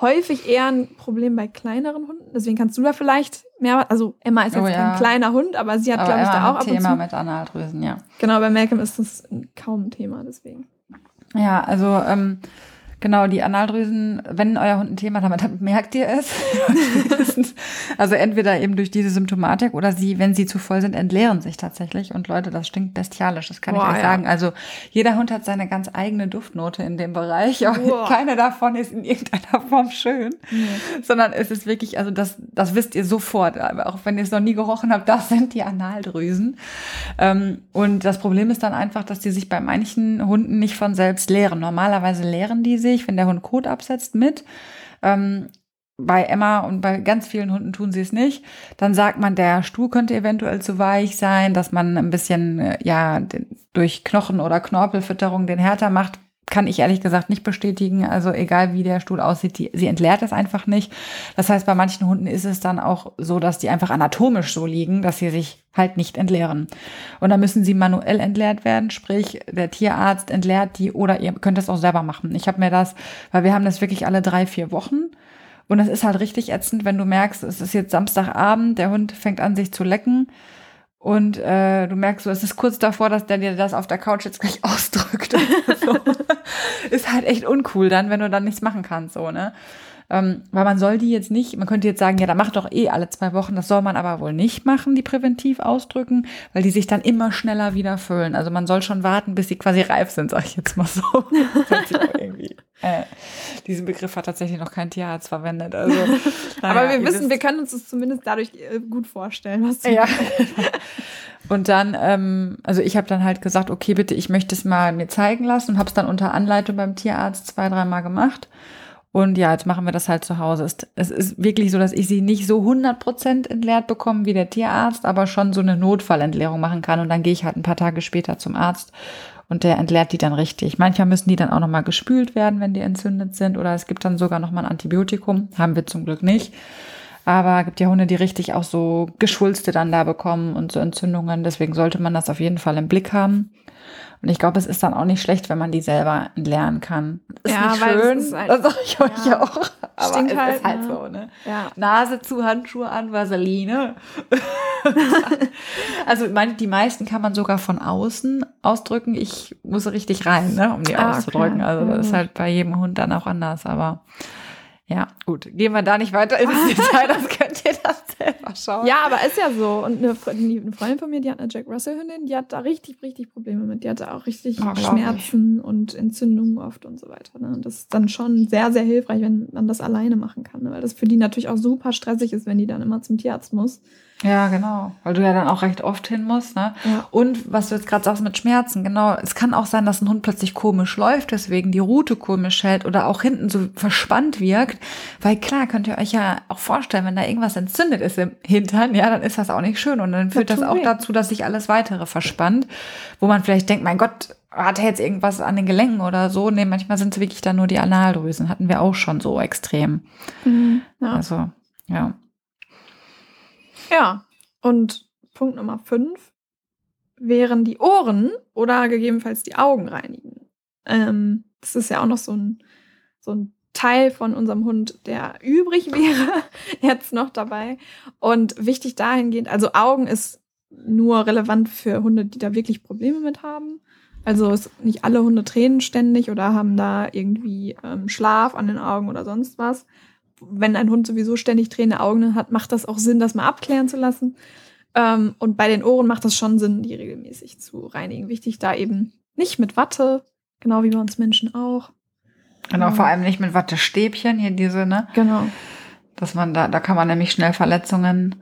häufig eher ein Problem bei kleineren Hunden. Deswegen kannst du da vielleicht mehr, also Emma ist jetzt Oh ja. kein kleiner Hund, aber sie hat, glaube ich, da auch ein ab und Thema zu. mit Analdrüsen, ja. Genau, bei Malcolm ist das kaum ein Thema, deswegen. Ja, also ähm, genau, die Analdrüsen, wenn euer Hund ein Thema damit hat, merkt ihr es. also entweder eben durch diese Symptomatik oder sie, wenn sie zu voll sind, entleeren sich tatsächlich. Und Leute, das stinkt bestialisch, das kann Boah, ich euch ja. sagen. Also jeder Hund hat seine ganz eigene Duftnote in dem Bereich, aber Boah. keine davon ist in irgendeiner Form schön. Sondern es ist wirklich, also das, das wisst ihr sofort, aber auch wenn ihr es noch nie gerochen habt, das sind die Analdrüsen. Ähm, und das Problem ist dann einfach, dass die sich bei manchen Hunden nicht von selbst leeren. Normalerweise leeren die sich, wenn der Hund Kot absetzt, mit. Ähm, bei Emma und bei ganz vielen Hunden tun sie es nicht. Dann sagt man, der Stuhl könnte eventuell zu weich sein, dass man ein bisschen, äh, ja, durch Knochen- oder Knorpelfütterung den härter macht. Kann ich ehrlich gesagt nicht bestätigen. Also egal wie der Stuhl aussieht, die, sie entleert es einfach nicht. Das heißt, bei manchen Hunden ist es dann auch so, dass die einfach anatomisch so liegen, dass sie sich halt nicht entleeren. Und dann müssen sie manuell entleert werden, sprich der Tierarzt entleert die oder ihr könnt es auch selber machen. Ich habe mir das, weil wir haben das wirklich alle drei, vier Wochen. Und es ist halt richtig ätzend, wenn du merkst, es ist jetzt Samstagabend, der Hund fängt an, sich zu lecken. Und äh, du merkst so, es ist kurz davor, dass der dir das auf der Couch jetzt gleich ausdrückt. so. Ist halt echt uncool dann, wenn du dann nichts machen kannst, so, ne? Ähm, weil man soll die jetzt nicht, man könnte jetzt sagen, ja, da macht doch eh alle zwei Wochen, das soll man aber wohl nicht machen, die präventiv ausdrücken, weil die sich dann immer schneller wieder füllen. Also man soll schon warten, bis sie quasi reif sind, sag ich jetzt mal so. Äh, diesen Begriff hat tatsächlich noch kein Tierarzt verwendet. Also, Aber naja, wir ihr wissen, wir können uns das zumindest dadurch äh, gut vorstellen, was du ja. Und dann, ähm, also ich habe dann halt gesagt, okay, bitte, ich möchte es mal mir zeigen lassen und habe es dann unter Anleitung beim Tierarzt zwei, dreimal gemacht. Und ja, jetzt machen wir das halt zu Hause. Es, ist wirklich so, dass ich sie nicht so 100% entleert bekomme wie der Tierarzt, aber schon so eine Notfallentleerung machen kann. Und dann gehe ich halt ein paar Tage später zum Arzt und der entleert die dann richtig. Manchmal müssen die dann auch nochmal gespült werden, wenn die entzündet sind. Oder es gibt dann sogar nochmal ein Antibiotikum. Haben wir zum Glück nicht. Aber gibt ja Hunde, die richtig auch so Geschwulste dann da bekommen und so Entzündungen. Deswegen sollte man das auf jeden Fall im Blick haben. Und ich glaube, es ist dann auch nicht schlecht, wenn man die selber entleeren kann. Ist Ja, nicht schön, ist halt- das sage ich euch ja. auch. Aber Stinkt es halt, ist halt ne? so, ne? Ja. Nase zu, Handschuhe an, Vaseline. also meine, die meisten kann man sogar von außen ausdrücken. Ich muss richtig rein, ne, um die Ah, okay. auszudrücken. Also das ist Mhm. halt bei jedem Hund dann auch anders. Aber ja, gut. Gehen wir da nicht weiter ins Detail, das könnt ihr das selber schauen. Ja, aber ist ja so. Und eine, eine Freundin von mir, die hat eine Jack Russell-Hündin, die hat da richtig, richtig Probleme mit. Die hatte auch richtig Oh. Schmerzen und Entzündungen oft und so weiter. Ne? Und das ist dann schon sehr, sehr hilfreich, wenn man das alleine machen kann. Ne? Weil das für die natürlich auch super stressig ist, wenn die dann immer zum Tierarzt muss. Ja, genau. Weil du ja dann auch recht oft hin musst, ne? Ja. Und was du jetzt gerade sagst mit Schmerzen, genau. Es kann auch sein, dass ein Hund plötzlich komisch läuft, deswegen die Route komisch hält oder auch hinten so verspannt wirkt. Weil klar, könnt ihr euch ja auch vorstellen, wenn da irgendwas entzündet ist im Hintern, ja, dann ist das auch nicht schön. Und dann führt Das das auch weh. dazu, dass sich alles weitere verspannt. Wo man vielleicht denkt, mein Gott, hat er jetzt irgendwas an den Gelenken oder so? Nee, manchmal sind es wirklich dann nur die Analdrüsen. Hatten wir auch schon so extrem. Ja. Also, ja. Ja. Und Punkt Nummer fünf wären die Ohren oder gegebenenfalls die Augen reinigen. Ähm, das ist ja auch noch so ein, so ein Teil von unserem Hund, der übrig wäre, jetzt noch dabei. Und wichtig dahingehend, also Augen ist nur relevant für Hunde, die da wirklich Probleme mit haben. Also nicht alle Hunde tränen ständig oder haben da irgendwie ähm, Schlaf an den Augen oder sonst was. Wenn ein Hund sowieso ständig tränende Augen hat, macht das auch Sinn, das mal abklären zu lassen. Ähm, und bei den Ohren macht das schon Sinn, die regelmäßig zu reinigen. Wichtig da eben nicht mit Watte, genau wie bei uns Menschen auch. Genau, Mhm. vor allem nicht mit Wattestäbchen, hier diese, ne? Genau. Dass man da, da kann man nämlich schnell Verletzungen,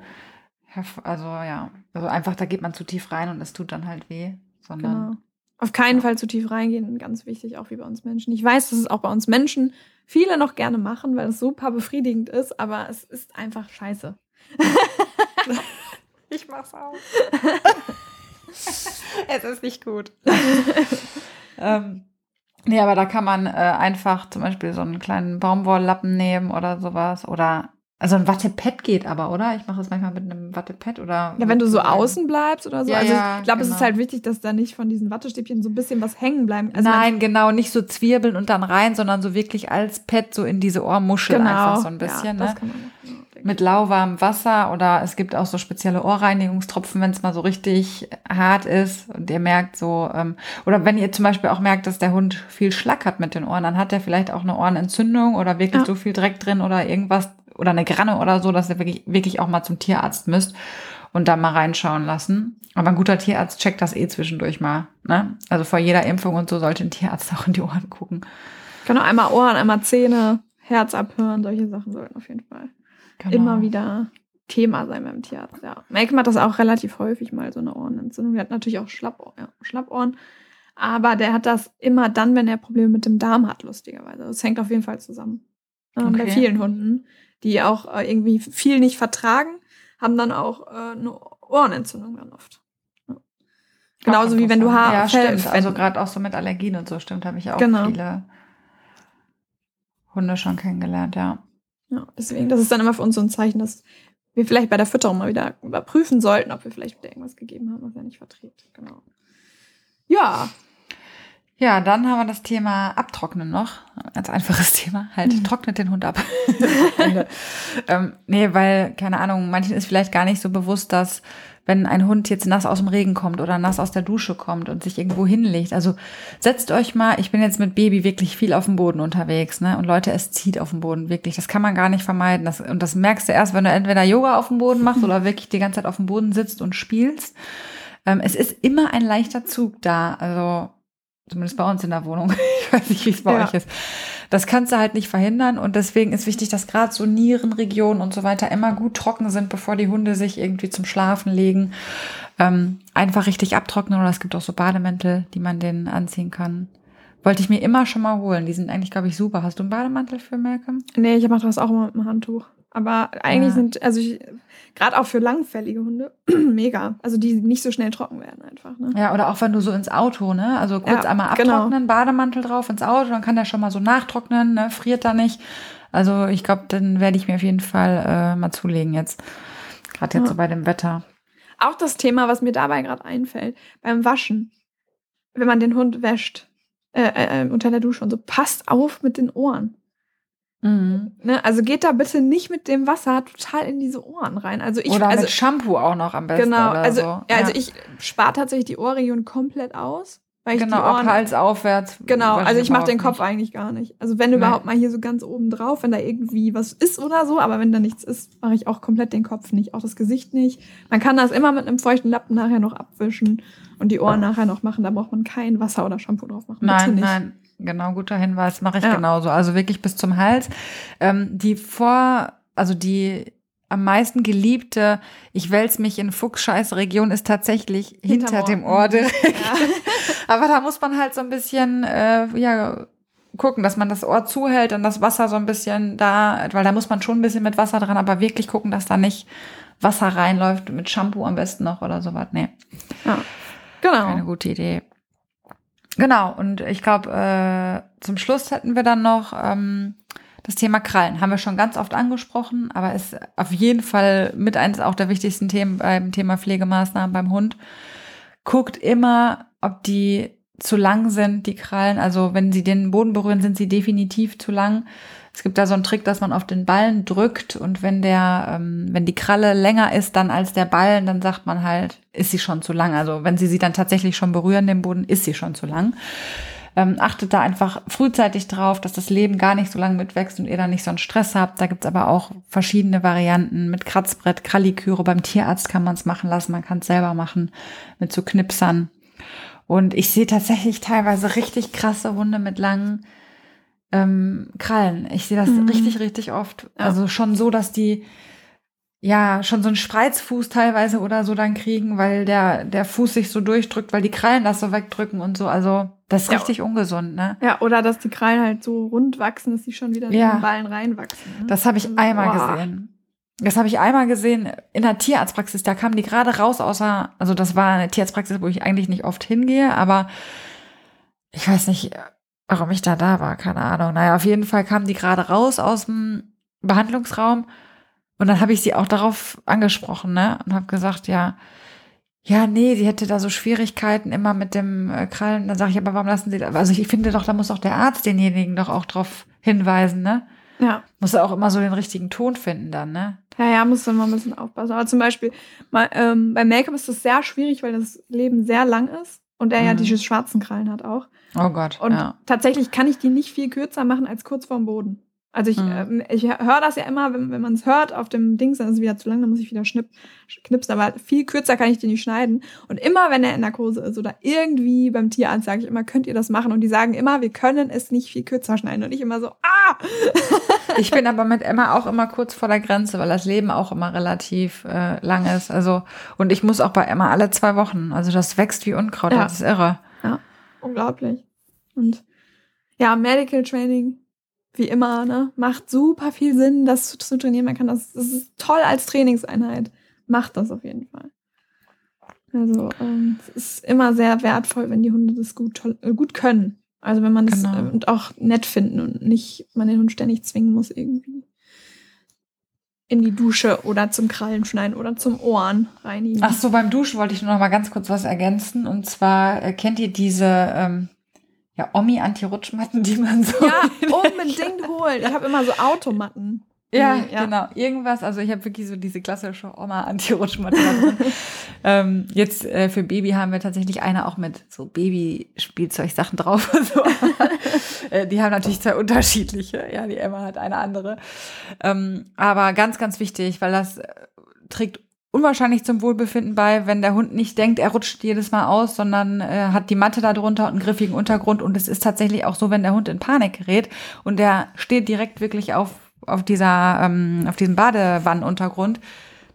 also ja, also einfach, da geht man zu tief rein und es tut dann halt weh, sondern Genau. Auf keinen Fall zu tief reingehen, ganz wichtig, auch wie bei uns Menschen. Ich weiß, dass es auch bei uns Menschen viele noch gerne machen, weil es super befriedigend ist, aber es ist einfach scheiße. ich mach's auch. es ist nicht gut. ähm, nee, aber da kann man äh, einfach zum Beispiel so einen kleinen Baumwolllappen nehmen oder sowas oder also ein Wattepad geht aber, oder? Ich mache das manchmal mit einem Wattepad oder. Ja, wenn du so außen bleibst oder so. Ja, also ich glaube, es genau. ist halt wichtig, dass da nicht von diesen Wattestäbchen so ein bisschen was hängen bleibt. Also Nein, genau, nicht so zwirbeln und dann rein, sondern so wirklich als Pad so in diese Ohrmuschel genau. einfach so ein bisschen, ja, ne? Das kann man machen. ja, denke Mit lauwarmem Wasser oder es gibt auch so spezielle Ohrreinigungstropfen, wenn es mal so richtig hart ist und ihr merkt so, ähm, oder wenn ihr zum Beispiel auch merkt, dass der Hund viel schlackert mit den Ohren, dann hat er vielleicht auch eine Ohrenentzündung oder wirklich Ja. so viel Dreck drin oder irgendwas oder eine Granne oder so, dass ihr wirklich, wirklich auch mal zum Tierarzt müsst und da mal reinschauen lassen. Aber ein guter Tierarzt checkt das eh zwischendurch mal. Ne? Also vor jeder Impfung und so sollte ein Tierarzt auch in die Ohren gucken. Genau, einmal Ohren, einmal Zähne, Herz abhören, solche Sachen sollten auf jeden Fall Genau. immer wieder Thema sein beim Tierarzt. Ja. Malcolm hat das auch relativ häufig mal, so eine Ohrenentzündung. Der hat natürlich auch Schlappohr, ja, Schlappohren. Aber der hat das immer dann, wenn er Probleme mit dem Darm hat, lustigerweise. Das hängt auf jeden Fall zusammen. Ähm, Bei Okay. vielen Hunden, die auch äh, irgendwie viel nicht vertragen, haben dann auch äh, eine Ohrenentzündung dann oft. Ja. Genauso wie wenn du Haar Ja, stimmt. Also wenn- gerade auch so mit Allergien und so, stimmt, habe ich auch Genau. viele Hunde schon kennengelernt, ja. Ja, deswegen, das ist dann immer für uns so ein Zeichen, dass wir vielleicht bei der Fütterung mal wieder überprüfen sollten, ob wir vielleicht wieder irgendwas gegeben haben, was er nicht verträgt. Genau. Ja, Ja, dann haben wir das Thema Abtrocknen noch. Ganz einfaches Thema. Halt, Mhm. trocknet den Hund ab. Ähm, nee, weil, keine Ahnung, manchen ist vielleicht gar nicht so bewusst, dass wenn ein Hund jetzt nass aus dem Regen kommt oder nass aus der Dusche kommt und sich irgendwo hinlegt. Also setzt euch mal, ich bin jetzt mit Baby wirklich viel auf dem Boden unterwegs, ne? Und Leute, es zieht auf dem Boden, wirklich. Das kann man gar nicht vermeiden. Das, und das merkst du erst, wenn du entweder Yoga auf dem Boden machst oder wirklich die ganze Zeit auf dem Boden sitzt und spielst. Ähm, es ist immer ein leichter Zug da. Also zumindest bei uns in der Wohnung. Ich weiß nicht, wie es bei Ja. euch ist. Das kannst du halt nicht verhindern und deswegen ist wichtig, dass gerade so Nierenregionen und so weiter immer gut trocken sind, bevor die Hunde sich irgendwie zum Schlafen legen. Ähm, einfach richtig abtrocknen oder es gibt auch so Bademäntel, die man denen anziehen kann. Wollte ich mir immer schon mal holen. Die sind eigentlich, glaube ich, super. Hast du einen Bademantel für Malcolm? nee, ich mache das auch immer mit dem Handtuch. Aber eigentlich Ja. sind, also ich, gerade auch für langfällige Hunde, mega. Also die nicht so schnell trocken werden einfach. Ne? Ja, oder auch wenn du so ins Auto, ne? Also kurz Ja, einmal genau. abtrocknen, Bademantel drauf ins Auto, dann kann der schon mal so nachtrocknen, ne? Friert da nicht. Also ich glaube, dann werde ich mir auf jeden Fall äh, mal zulegen jetzt. Gerade jetzt Ja. so bei dem Wetter. Auch das Thema, was mir dabei gerade einfällt, beim Waschen, wenn man den Hund wäscht, äh, äh, unter der Dusche und so, passt auf mit den Ohren. Mhm. Ne? Also geht da bitte nicht mit dem Wasser total in diese Ohren rein. Also ich, oder also, mit Shampoo auch noch am besten. genau, also, so. ja, also ich spare tatsächlich die Ohrregion komplett aus, weil ich genau, die Ohren, Hals aufwärts. genau, also ich mache den Kopf eigentlich gar nicht. Also wenn überhaupt mal hier so ganz oben drauf, wenn da irgendwie was ist oder so, aber wenn da nichts ist, mache ich auch komplett den Kopf nicht, auch das Gesicht nicht. Man kann das immer mit einem feuchten Lappen nachher noch abwischen und die Ohren nachher noch machen. Da braucht man kein Wasser oder Shampoo drauf machen. Nein, nicht. nein, genau, guter Hinweis, mache ich Ja. genauso. Also wirklich bis zum Hals. Ähm, die vor, also die am meisten geliebte, ich wälz mich in Fuchsscheiß-Region ist tatsächlich hinter Hinterm dem Ohr. Direkt. Ja. Aber da muss man halt so ein bisschen, äh, ja, gucken, dass man das Ohr zuhält und das Wasser so ein bisschen da, weil da muss man schon ein bisschen mit Wasser dran, aber wirklich gucken, dass da nicht Wasser reinläuft, mit Shampoo am besten noch oder sowas. Nee. Ja. Genau. Keine gute Idee. Genau, und ich glaube, äh, zum Schluss hätten wir dann noch ähm, das Thema Krallen. Haben wir schon ganz oft angesprochen, aber ist auf jeden Fall mit eines auch der wichtigsten Themen beim Thema Pflegemaßnahmen beim Hund. Guckt immer, ob die zu lang sind, die Krallen. Also wenn sie den Boden berühren, sind sie definitiv zu lang. Es gibt da so einen Trick, dass man auf den Ballen drückt und wenn der, ähm, wenn die Kralle länger ist dann als der Ballen, dann sagt man halt, ist sie schon zu lang. Also wenn sie sie dann tatsächlich schon berühren, den Boden, ist sie schon zu lang. Ähm, achtet da einfach frühzeitig drauf, dass das Leben gar nicht so lange mitwächst und ihr da nicht so einen Stress habt. Da gibt's aber auch verschiedene Varianten mit Kratzbrett, Kralliküre. Beim Tierarzt kann man es machen lassen, man kann es selber machen mit so Knipsern. Und ich sehe tatsächlich teilweise richtig krasse Hunde mit langen ähm, Krallen. Ich sehe das Mhm. richtig, richtig oft. Ja. Also schon so, dass die ja schon so einen Spreizfuß teilweise oder so dann kriegen, weil der, der Fuß sich so durchdrückt, weil die Krallen das so wegdrücken und so. Also das ist Ja. richtig ungesund, ne? Ja, oder dass die Krallen halt so rund wachsen, dass die schon wieder Ja. in den Ballen reinwachsen. Ne? Das habe ich Also, einmal boah. gesehen. Das habe ich einmal gesehen in der Tierarztpraxis. Da kamen die gerade raus, außer, also das war eine Tierarztpraxis, wo ich eigentlich nicht oft hingehe, aber ich weiß nicht, warum ich da da war, keine Ahnung. Naja, auf jeden Fall kamen die gerade raus aus dem Behandlungsraum und dann habe ich sie auch darauf angesprochen, ne? Und habe gesagt, ja, ja, nee, sie hätte da so Schwierigkeiten immer mit dem äh, Krallen. Dann sage ich, aber warum lassen sie da? Also ich finde doch, da muss doch der Arzt denjenigen doch auch drauf hinweisen, ne? Ja. Muss er auch immer so den richtigen Ton finden dann, ne? Ja, ja, muss dann mal ein bisschen aufpassen. Aber zum Beispiel, mal, ähm, beim Make-up ist das sehr schwierig, weil das Leben sehr lang ist und er ja Mhm. diese schwarzen Krallen hat auch. Oh Gott. Und ja. tatsächlich kann ich die nicht viel kürzer machen als kurz vorm Boden. Also ich, Mhm. ähm, ich höre das ja immer, wenn, wenn man es hört auf dem Dings, dann ist es wieder zu lang, dann muss ich wieder schnipp, knipsen. Aber viel kürzer kann ich die nicht schneiden. Und immer, wenn er in Narkose ist oder irgendwie beim Tierarzt, sage ich immer, könnt ihr das machen? Und die sagen immer, wir können es nicht viel kürzer schneiden. Und ich immer so, ah! Ich bin aber mit Emma auch immer kurz vor der Grenze, weil das Leben auch immer relativ äh, lang ist. Also, und ich muss auch bei Emma alle zwei Wochen. Also das wächst wie Unkraut, Ja. das ist irre. Unglaublich. Und ja, Medical Training, wie immer, ne, macht super viel Sinn, das zu, zu trainieren. Man kann das, das ist toll als Trainingseinheit. Macht das auf jeden Fall. Also, ähm, es ist immer sehr wertvoll, wenn die Hunde das gut, toll, äh, gut können. Also, wenn man das Genau. äh, und auch nett finden und nicht, man den Hund ständig zwingen muss, irgendwie in die Dusche oder zum Krallen schneiden oder zum Ohren reinigen. Ach so, beim Duschen wollte ich nur noch mal ganz kurz was ergänzen. Und zwar äh, kennt ihr diese ähm, ja, Omi-Anti-Rutschmatten, die man so. Ja, unbedingt holen. Ich habe immer so Automatten. Ja, Die- ja. genau. Irgendwas. Also ich habe wirklich so diese klassische Oma-Anti-Rutschmatte da drin. ähm, jetzt äh, für Baby haben wir tatsächlich eine auch mit so Baby-Spielzeugsachen drauf und so. äh, die haben natürlich zwei unterschiedliche. Ja, die Emma hat eine andere. Ähm, aber ganz, ganz wichtig, weil das äh, trägt unwahrscheinlich zum Wohlbefinden bei, wenn der Hund nicht denkt, er rutscht jedes Mal aus, sondern äh, hat die Matte da drunter und einen griffigen Untergrund. Und es ist tatsächlich auch so, wenn der Hund in Panik gerät und der steht direkt wirklich auf, auf dieser, ähm, auf diesem Badewannenuntergrund,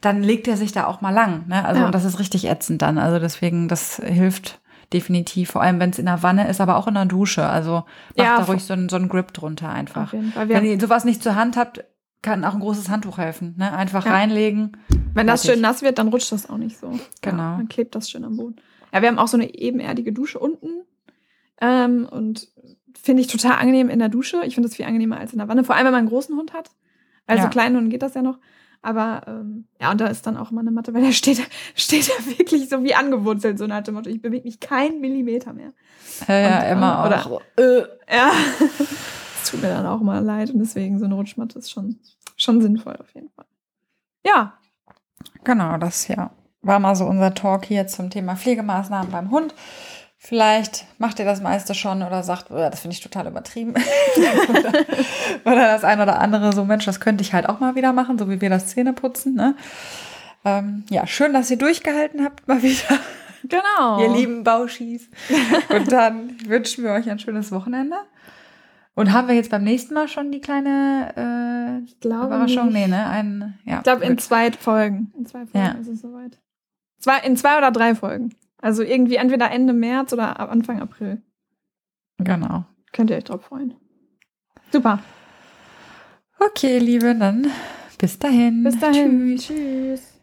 dann legt er sich da auch mal lang. Ne? Also Ja. und das ist richtig ätzend dann. Also deswegen, das hilft definitiv, vor allem wenn es in der Wanne ist, aber auch in der Dusche. Also macht Ja, da ruhig so einen, so einen Grip drunter einfach. Wenn ihr sowas nicht zur Hand habt, kann auch ein großes Handtuch helfen. Ne? Einfach Ja. reinlegen. wenn das schön nass wird, dann rutscht das auch nicht so. Genau. Ja, dann klebt das schön am Boden. Ja, wir haben auch so eine ebenerdige Dusche unten. Ähm, und finde ich total angenehm in der Dusche. Ich finde das viel angenehmer als in der Wanne. Vor allem, wenn man einen großen Hund hat. Also Ja. kleinen Hunden geht das ja noch. Aber ähm, ja, und da ist dann auch immer eine Matte, weil der steht, steht da wirklich so wie angewurzelt, so nach dem Motto, ich bewege mich keinen Millimeter mehr. Ja, ja, Und, immer äh, auch. oder- Äh, ja. Das tut mir dann auch mal leid und deswegen so eine Rutschmatte ist schon, schon sinnvoll auf jeden Fall. Ja, Genau, das ja war mal so unser Talk hier zum Thema Pflegemaßnahmen beim Hund. Vielleicht macht ihr das meiste schon oder sagt, "Oh, das finde ich total übertrieben. oder, oder das ein oder andere so, Mensch, das könnte ich halt auch mal wieder machen, so wie wir das Zähneputzen. Ne? Ähm, ja, schön, dass ihr durchgehalten habt mal wieder, genau. ihr lieben Bauschis. Und dann wünschen wir euch ein schönes Wochenende. Und haben wir jetzt beim nächsten Mal schon die kleine äh, Ich glaube Überraschung? nicht. Nee, ne? Ein, ja, Ich glaube, in zwei Folgen. In zwei Folgen Ja. ist es soweit. Zwei, in zwei oder drei Folgen. Also irgendwie entweder Ende März oder Anfang April. Genau. Könnt ihr euch drauf freuen. Super. Okay, Liebe, dann bis dahin. Bis dahin. Tschüss. Tschüss.